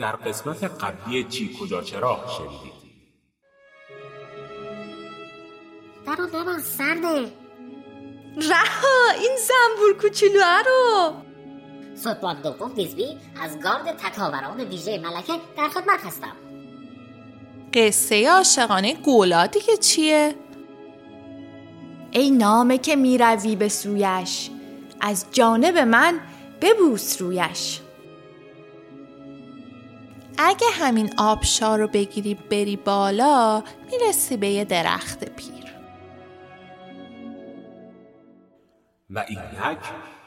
در قسمت قبلی چی کجا چرا شنیدید؟ درو درو سرده. رها این زنبور کوچولو رو سطبان دوم ویزبی از گارد تکاوران ویژه ملکه در خدمت هستم. قصه عاشقانه گولا دیگه چیه؟ ای نامه که می‌روی به سویش از جانب من ببوس رویش. اگه همین آبشار رو بگیری بری بالا می‌رسی به یه درخت پیر. و اینک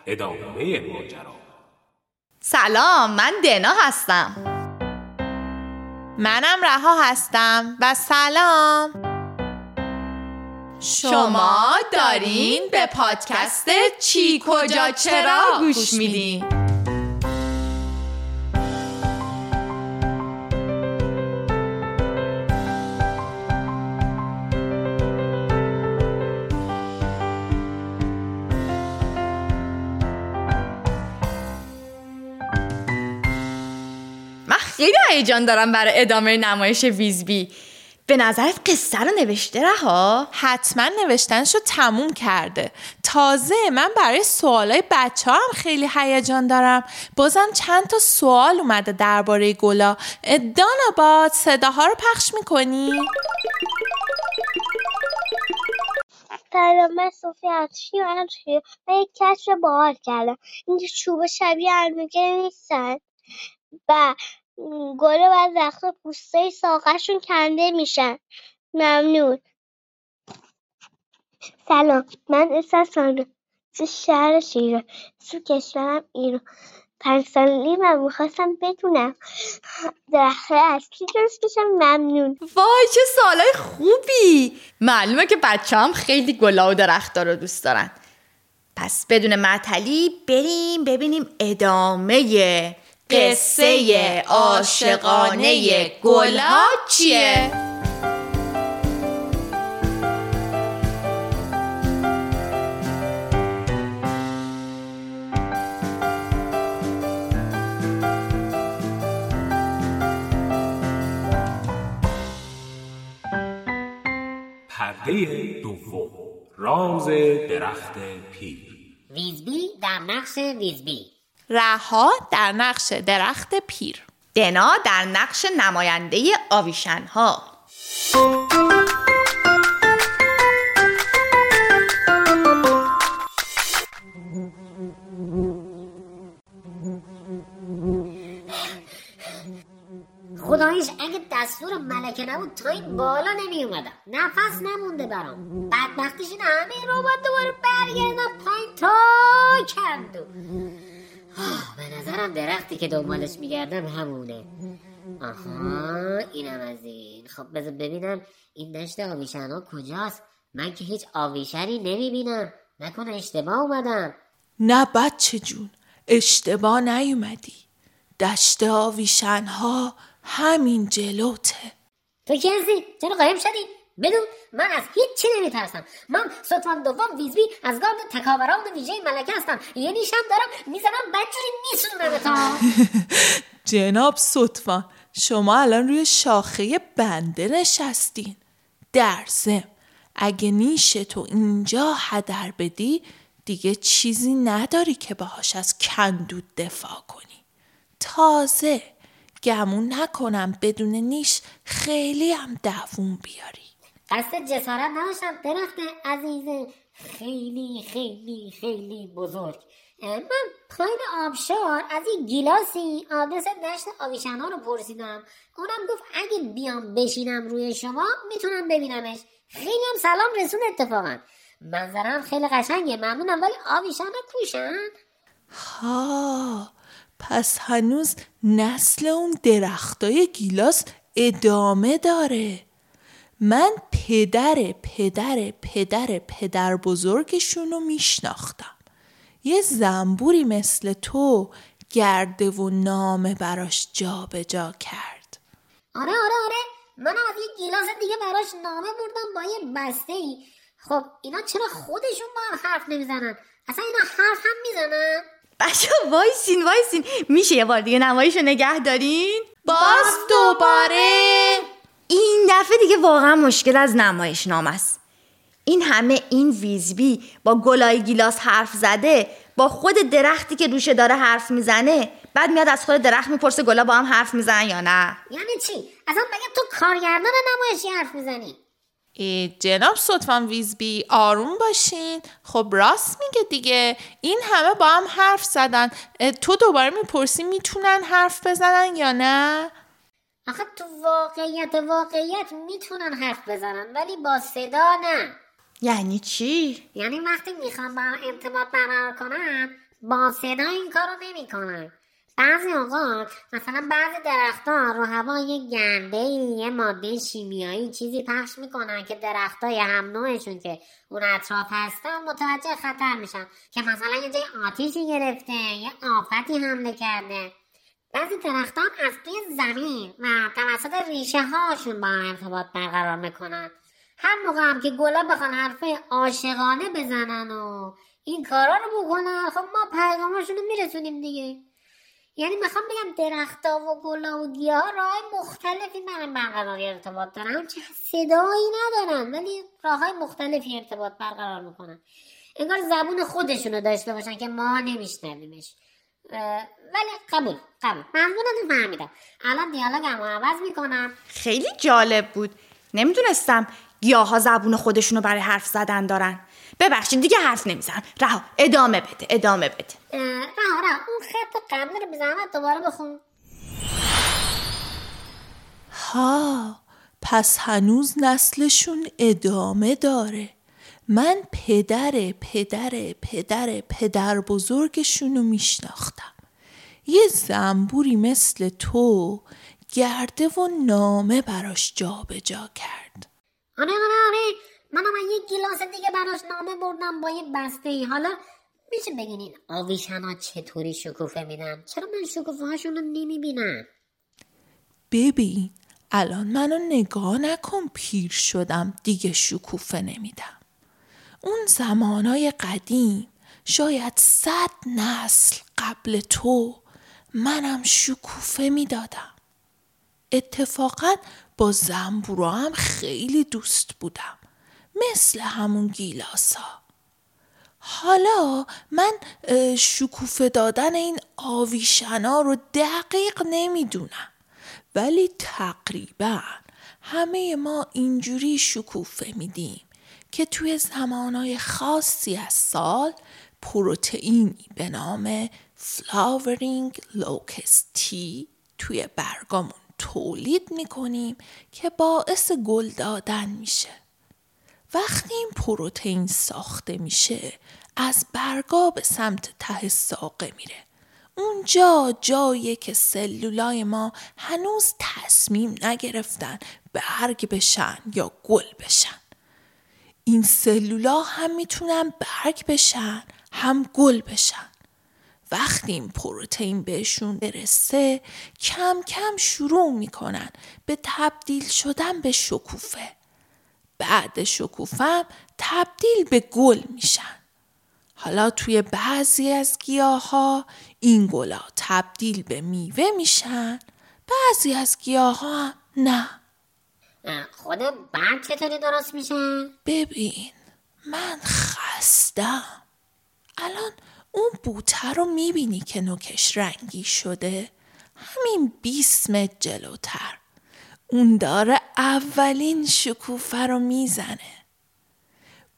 ادامه ماجرا. سلام من دنا هستم. منم رها هستم و سلام. شما دارین به پادکست چی کجا چرا گوش میدین؟ خیلی هیجان دارم برای ادامه نمایش ویزبی. به نظرت قصه رو نوشته رها؟ حتما نوشتنشو تموم کرده. تازه من برای سوالای بچه هم خیلی هیجان دارم. بازم چند تا سوال اومده درباره گلا. دانا باد صداها رو پخش می‌کنی؟ سلام من صوفی عطشی و عطشی من یک کشف باحال کردم. اینکه چوب شبیه المگه نیستن. و گل و وقت پوسته ساقهشون کنده میشن. ممنون. سلام. من اسم سانو تو شهر شیران تو کشورم ایران. پنج سالی من می‌خواستم بدونم درخت اصلی درست بشم ممنون. وای چه سالای خوبی. معلومه که بچه هم خیلی گلا و درختا رو دوست دارن. پس بدون معطلی بریم ببینیم ادامه قصه عاشقانه گلا چیه؟ پرده دوم. راز درخت پیر. ویزبی در نقش ویزبی. رها در نقش درخت پیر. دنا در نقش نماینده آویشن ها خدایش اگه دستور ملکه نبود تا این بالا نمی اومدم نفس نمونده برام. بدبختیش این همه رو باید دوباره برگردم پایین تا کندو. به نظرم درختی که دنبالش میگردم همونه. آها اینم از این. خب بذار ببینم این دشت آویشن ها کجاست. من که هیچ آویشنی نمی‌بینم. نکنه اشتباه اومدم. نه بچه جون اشتباه نیومدی. دشت آویشنها همین جلوته. تو کی هستی؟ چرا قایم شدی؟ بدون من از هیچ چی نمیترسم. من سلطان دوم ویزبی از گارد تکاوران ویژه ملکه هستم. یه نیشم دارم می‌زنم بدجوری میسونم تا جناب سطفان شما الان روی شاخه بنده نشستین. در ضمن اگه نیش تو اینجا هدر بدی دیگه چیزی نداری که باهاش از کندود دفاع کنی. تازه گمون نکنم بدون نیش خیلی هم دووم بیاری. قصد جسارت نداشتم. درخت عزیز خیلی خیلی خیلی بزرگ. من پایین آبشار از این گیلاسی آدرس دشت آویشن ها رو پرسیدم. اونم گفت اگه بیام بشینم روی شما می‌تونم ببینمش. خیلی هم سلام رسون اتفاقا. منظرم خیلی قشنگه. ممنونم. ولی آویشن ها کوشن ها پس هنوز نسل اون درختای گیلاس ادامه داره. من پدر پدر پدر پدر بزرگشون رو میشناختم. یه زنبوری مثل تو گرده و نامه براش جابجا جا کرد. آره آره آره. منم از یه گیلاس دیگه براش نامه بردم با یه بسته ای خب اینا چرا خودشون با هم حرف نمی‌زنن؟ اصلا اینا حرف هم می‌زنن؟ بچه‌ها وایسین وایسین. میشه یه بار دیگه نمایش رو نگه دارین؟ باز دوباره. این دفعه دیگه واقعا مشکل از نمایشنامه است. این همه این ویزبی با گلای گیلاس حرف زده با خود درختی که روشه داره حرف می‌زنه بعد میاد از خود درخت می‌پرسه گلا با هم حرف می‌زنن یا نه؟ یعنی چی؟ اصلا مگه تو کارگردان نمایشی حرف می‌زنی؟ ای جناب صدفان ویزبی آروم باشین. خب راست میگه دیگه. این همه با هم حرف زدن. تو دوباره می‌پرسی می‌تونن حرف بزنن یا نه؟ آخه تو واقعیت واقعیت می‌تونن حرف بزنن ولی با صدا نه. یعنی چی؟ یعنی وقتی می‌خوان با ارتباط برقرار کنن با صدا این کارو نمی‌کنن. بعضی اوقات مثلا بعضی درختها رو هوا یه گنده یه ماده شیمیایی چیزی پخش می‌کنن که درختای هم نوعشون که اون اطراف هستن متوجه خطر میشن. که مثلا یه جای آتیشی گرفته یه آفتی حمله کرده. بعضی درختان از توی زمین و توسط ریشه هاشون با هم ارتباط برقرار می‌کنن. هر موقع هم که گلا بخوان حرفه عاشقانه بزنن و این کارا رو بکنن خب ما پیغاماشون رو میرسونیم دیگه. یعنی می‌خوام بگم درختا و گلا و گیاه راه مختلفی برای برقراری ارتباط دارن. همچه صدایی ندارن ولی راه های مختلفی ارتباط برقرار می‌کنن. انگار زبون خودشونو داشته باشن که ما نمیشنویمش. ولی قبول قبول. منظورتون فهمیدم. الان دیالوگم رو عوض می‌کنم. خیلی جالب بود. نمی‌دونستم گیاها زبون خودشونو برای حرف زدن دارن. ببخشید دیگه حرف نمی‌زنم. رها ادامه بده ادامه بده. رها رها اون خط قبلی رو بزنم دوباره بخون. ها پس هنوز نسلشون ادامه داره. من پدر پدر پدر پدر بزرگشونو میشناختم. یه زنبوری مثل تو گرده و نامه براش جابجا جا کرد. آره آره آره. منم یه گیلاس دیگه براش نامه بردم با یه بسته ای حالا میشه بگین این آویشنا چطوری شکوفه میدن؟ چرا من شکوفه هاشون رو نمی‌بینم؟ ببین الان منو نگاه نکن پیر شدم دیگه شکوفه نمیدم. اون زمانای قدیم. شاید صد نسل قبل تو منم شکوفه می‌دادم. اتفاقا با زنبورا هم خیلی دوست بودم. مثل همون گیلاسا حالا من شکوفه دادن این آویشنا رو دقیق نمی‌دونم. ولی تقریبا همه ما اینجوری شکوفه میدیم. که توی زمانهای خاصی از سال پروتئینی به نام Flowering Locus T توی برگامون تولید می‌کنیم که باعث گل دادن میشه. وقتی این پروتئین ساخته میشه از برگا به سمت ته ساقه میره. اونجا جاییه که سلولای ما هنوز تصمیم نگرفتن برگ بشن یا گل بشن. این سلولا هم می‌تونن برگ بشن هم گل بشن. وقتی این پروتئین بهشون برسه کم کم شروع می‌کنن به تبدیل شدن به شکوفه. بعد شکوفم تبدیل به گل میشن. حالا توی بعضی از گیاه ها این گلا تبدیل به میوه میشن بعضی از گیاه ها نه. خود برگ چطوری درست میشه؟ ببین من خستم. الان اون بوته رو می‌بینی که نوکش رنگی شده؟ همین 20 متر جلوتر. اون داره اولین شکوفه رو می‌زنه.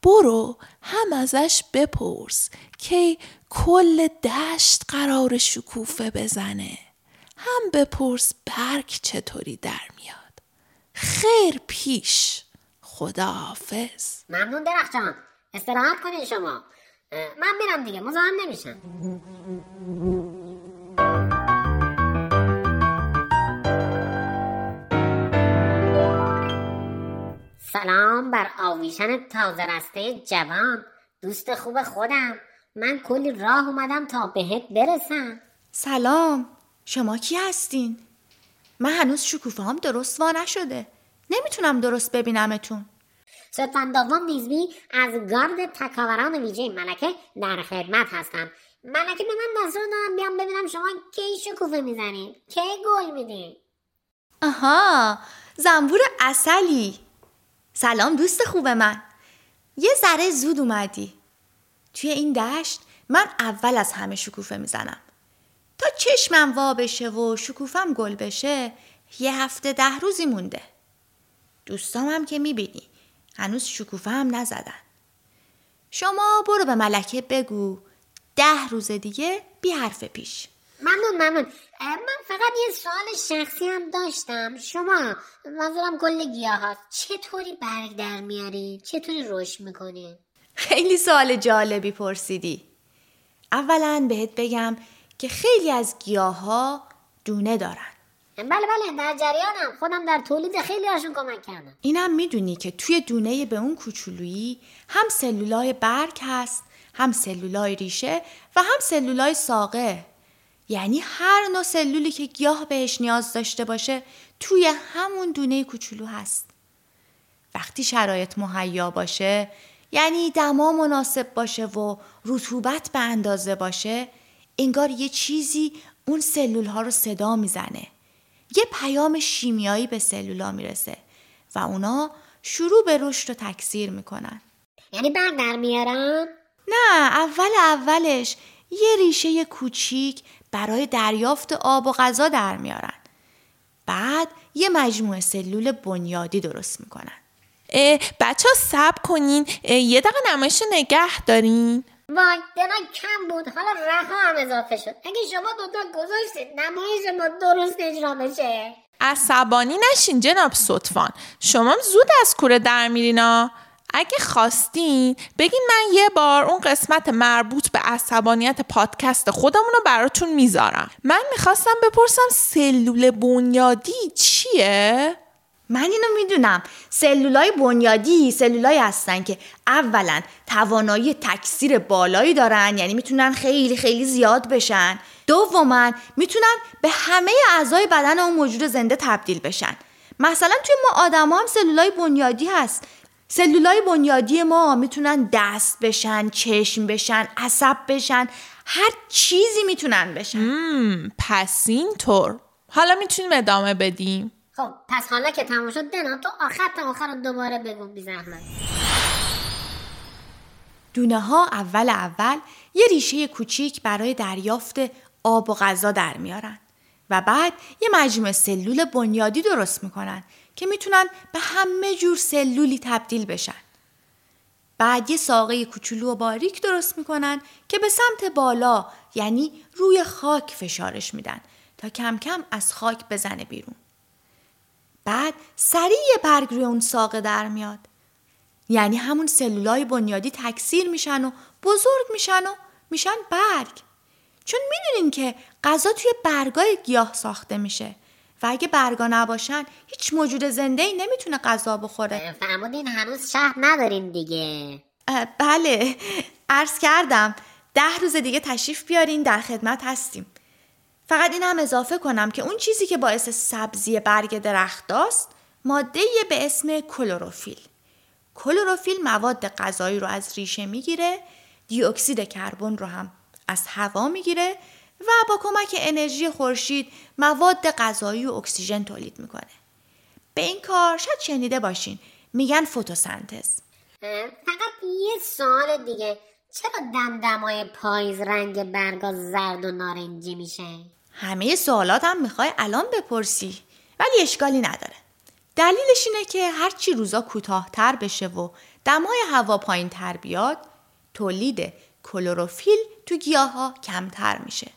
برو هم ازش بپرس که کل دشت قرار شکوفه بزنه. هم بپرس برگ چطوری در میاد. خیر پیش. خداحافظ. ممنون درخت جان استراحت کنین شما. من میرم دیگه. مزاحم نمیشم. سلام بر آویشن تازه رسته جوان. دوست خوب خودم. من کلی راه اومدم تا بهت برسم. سلام. شما کی هستین؟ من هنوز شکوفه هم درست وا نشده. نمی‌تونم درست ببینمتون. ستان دوم نیزبی از گارد تکاوران ویژه ملکه در خدمت هستم. ملکه به من دستور دادم بیام ببینم شما کی شکوفه می‌زنید؟ کی گل میدین آها زنبور اصلی سلام دوست خوب من. یه ذره زود اومدی. توی این دشت من اول از همه شکوفه می‌زنم. تا چشمم وا بشه و شکوفم گل بشه یه هفته ده روزی مونده. دوستامم که می‌بینی هنوز شکوفه هم نزدن. شما برو به ملکه بگو ده روز دیگه بی حرف پیش. ممنون ممنون. من فقط یه سوال شخصی هم داشتم. شما منظورم کل گیاه هست چطوری برگ در میاری؟ چطوری رشد می‌کنی؟ خیلی سوال جالبی پرسیدی. اولا بهت بگم که خیلی از گیاه ها دونه دارن. بله بله در جریانم. خودم در تولید خیلی هاشون کمک کردم. اینم می‌دونی که توی دونه به اون کوچولویی هم سلولای برگ هست هم سلولای ریشه و هم سلولای ساقه. یعنی هر نوع سلولی که گیاه بهش نیاز داشته باشه توی همون دونه کوچولو هست. وقتی شرایط مهیا باشه یعنی دما مناسب باشه و رطوبت به اندازه باشه انگار یه چیزی اون سلول ها رو صدا می‌زنه. یه پیام شیمیایی به سلولا می‌رسه و اونا شروع به رشد و تکثیر می‌کنن. یعنی برگ در میارم؟ نه اول اولش یه ریشه کوچیک برای دریافت آب و غذا در میارن. بعد یه مجموعه سلول بنیادی درست می‌کنن. بچه ها سب کنین. یه دقیقه نمایش نگه دارین. وای دلم کم بود. حالا رها هم اضافه شد. اگه شما دوتا گذاشتید نمایش ما درست اجرا بشه عصبانی نشین جناب صدفان شما زود از کوره در میرینا اگه خواستین بگین من یه بار اون قسمت مربوط به عصبانیت پادکست خودمون رو براتون می‌ذارم. من می‌خواستم بپرسم سلول بنیادی چیه؟ من اینو می‌دونم. سلولای بنیادی سلولایی هستن که اولا توانایی تکثیر بالایی دارن یعنی می‌تونن خیلی خیلی زیاد بشن. دوما می‌تونن به همه اعضای بدن اون موجود زنده تبدیل بشن. مثلا توی ما آدم هم سلولای بنیادی هست. سلولای بنیادی ما می‌تونن دست بشن چشم بشن عصب بشن هر چیزی می‌تونن بشن. مم، پس اینطور. حالا می‌تونیم ادامه بدیم. خب پس حالا که تموم شد دنا تو آخر تا آخر رو دوباره بگو بی زحمت دونه ها اول اول یه ریشه کوچیک برای دریافت آب و غذا در میارن و بعد یه مجموعه سلول بنیادی درست می‌کنن که می‌تونن به همه جور سلولی تبدیل بشن. بعد یه ساقه کوچولو و باریک درست می‌کنن که به سمت بالا یعنی روی خاک فشارش میدن تا کم کم از خاک بزنه بیرون. بعد سریع برگ روی اون ساقه در میاد. یعنی همون سلولای بنیادی تکثیر میشن و بزرگ میشن و میشن برگ. چون می‌دونین که غذا توی برگای گیاه ساخته میشه و اگه برگا نباشن هیچ موجود زنده ای نمی‌تونه غذا بخوره. فرمودین هنوز شهر ندارین دیگه. بله. عرض کردم ده روز دیگه تشریف بیارین در خدمت هستیم. فقط این هم اضافه کنم که اون چیزی که باعث سبزی برگ درخت است ماده به اسم کلروفیل کلروفیل مواد غذایی رو از ریشه می‌گیره دی اکسید کربن رو هم از هوا می‌گیره و با کمک انرژی خورشید مواد غذایی و اکسیژن تولید می‌کنه. به این کار شاید شنیده باشین میگن فتوسنتز فقط یه سوال دیگه. چرا دمدمای پاییز رنگ برگا زرد و نارنجی میشه؟ همه سوالات هم می‌خوای الان بپرسی ولی اشکالی نداره. دلیلش اینه که هرچی روزا کوتاهتر بشه و دمای هوا پایین تر بیاد تولید کلروفیل تو گیاه ها کمتر میشه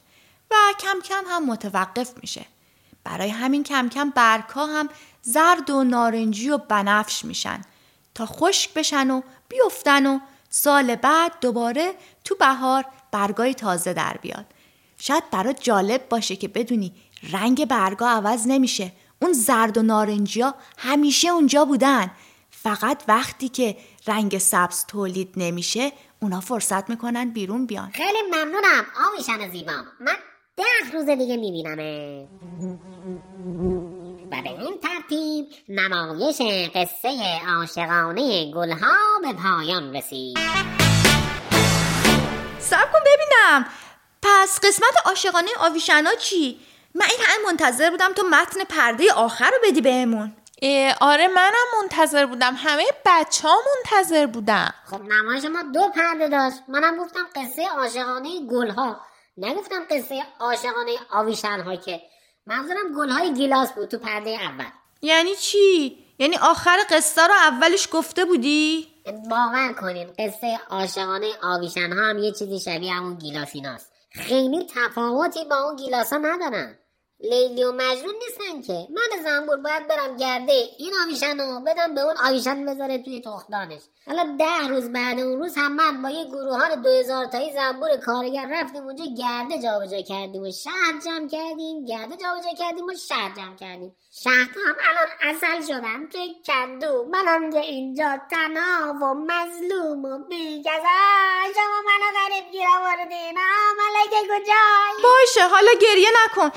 و کم کم هم متوقف میشه. برای همین کم کم برگ ها هم زرد و نارنجی و بنفش میشن تا خشک بشن و بیفتن و سال بعد دوباره تو بهار برگای تازه در بیاد. شاید برات جالب باشه که بدونی رنگ برگا عوض نمیشه. اون زرد و نارنجی ها همیشه اونجا بودن. فقط وقتی که رنگ سبز تولید نمیشه اونا فرصت می‌کنن بیرون بیان. خیلی ممنونم آمیشن زیبام. من ده روز دیگه میبینمه و به این ترتیب نمایش قصه عاشقانه گلها به پایان رسید. سب کن ببینم. پس قسمت عاشقانه آویشنا چی؟ من این همه منتظر بودم تو متن پرده آخر رو بدی بهمون. آره منم منتظر بودم. همه بچه ها منتظر بودم خب نمایش ما دو پرده داشت. منم گفتم قصه عاشقانه گلها. نگفتم قصه عاشقانه آویشنها که. منظورم گلهای گیلاس بود تو پرده اول. یعنی چی؟ یعنی آخر قصه رو اولش گفته بودی؟ باور کنین قصه عاشقانه آویشن ها هم یه چیزی شبیه همون گیلاسیناست خیلی تفاوتی با اون گیلاس ها ندارن. لیلی و مجنون نیستن که. من زنبور باید برم گرده. این آویشن رو بدم به اون آویشن بذاره توی تخمدانش حالا ده روز بعد اون روز هم من با یه گروهان دو هزار تایی زنبور کارگر رفتیم اونجا گرده جابجا کردیم و شهر جمع کردیم. گرده جابجا کردیم و شهر جمع کردیم. شهر هم الان اصل شدم که کندو منم که اینجا تنها و مظلوم و بیگذر شما منو غریب گیر کجای باشه حالا گریه نکن.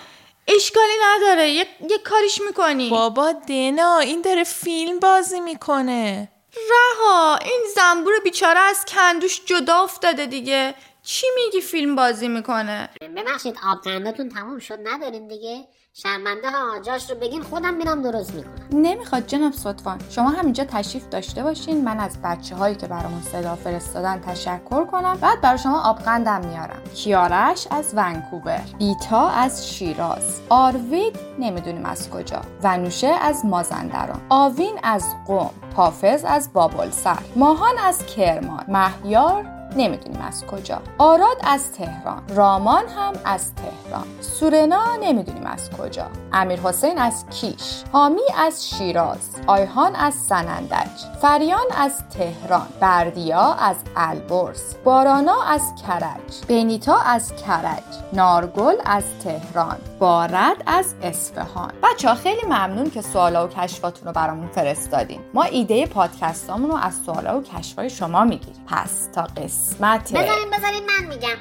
اشکالی نداره یه, یه کاریش می‌کنی. بابا دنا این داره فیلم بازی می‌کنه. رها این زنبور بیچاره از کندوش جدا افتاده دیگه. چی میگی فیلم بازی می‌کنه؟ ببخشید آب قندتون تموم شد ندارین دیگه. شرمنده ها جاش رو بگین خودم میرم درست می‌کنم. نمی‌خواد جناب صدفان شما همینجا تشریف داشته باشین من از بچه هایی که برامون صدا فرستادن تشکر کنم. بعد برای شما آبقندم میارم. کیارش از ونکوور بیتا از شیراز آروید نمی‌دونیم از کجا ونوشه از مازندران آوین از قم حافظ از بابلسر ماهان از کرمان مهیار نمی‌دونیم از کجا. آراد از تهران رامان هم از تهران. سورنا نمی‌دونیم از کجا. امیر حسین از کیش. حامی از شیراز. آیهان از سنندج. فریان از تهران. بردیا از البرز. بارانا از کرج. بنیتا از کرج. نارگل از تهران. بارد از اصفهان. بچه ها خیلی ممنون که سوالا و کشفاتون رو برامون فرستادین. ما ایده پادکستامون رو از سوالا و کشفای شما می‌گیریم. پس تا قسمت بذارین بذارین من میگم.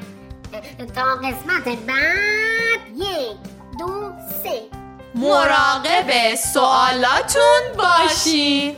تا قسمت بعد یک دو سه. مراقب سوالاتون باشین.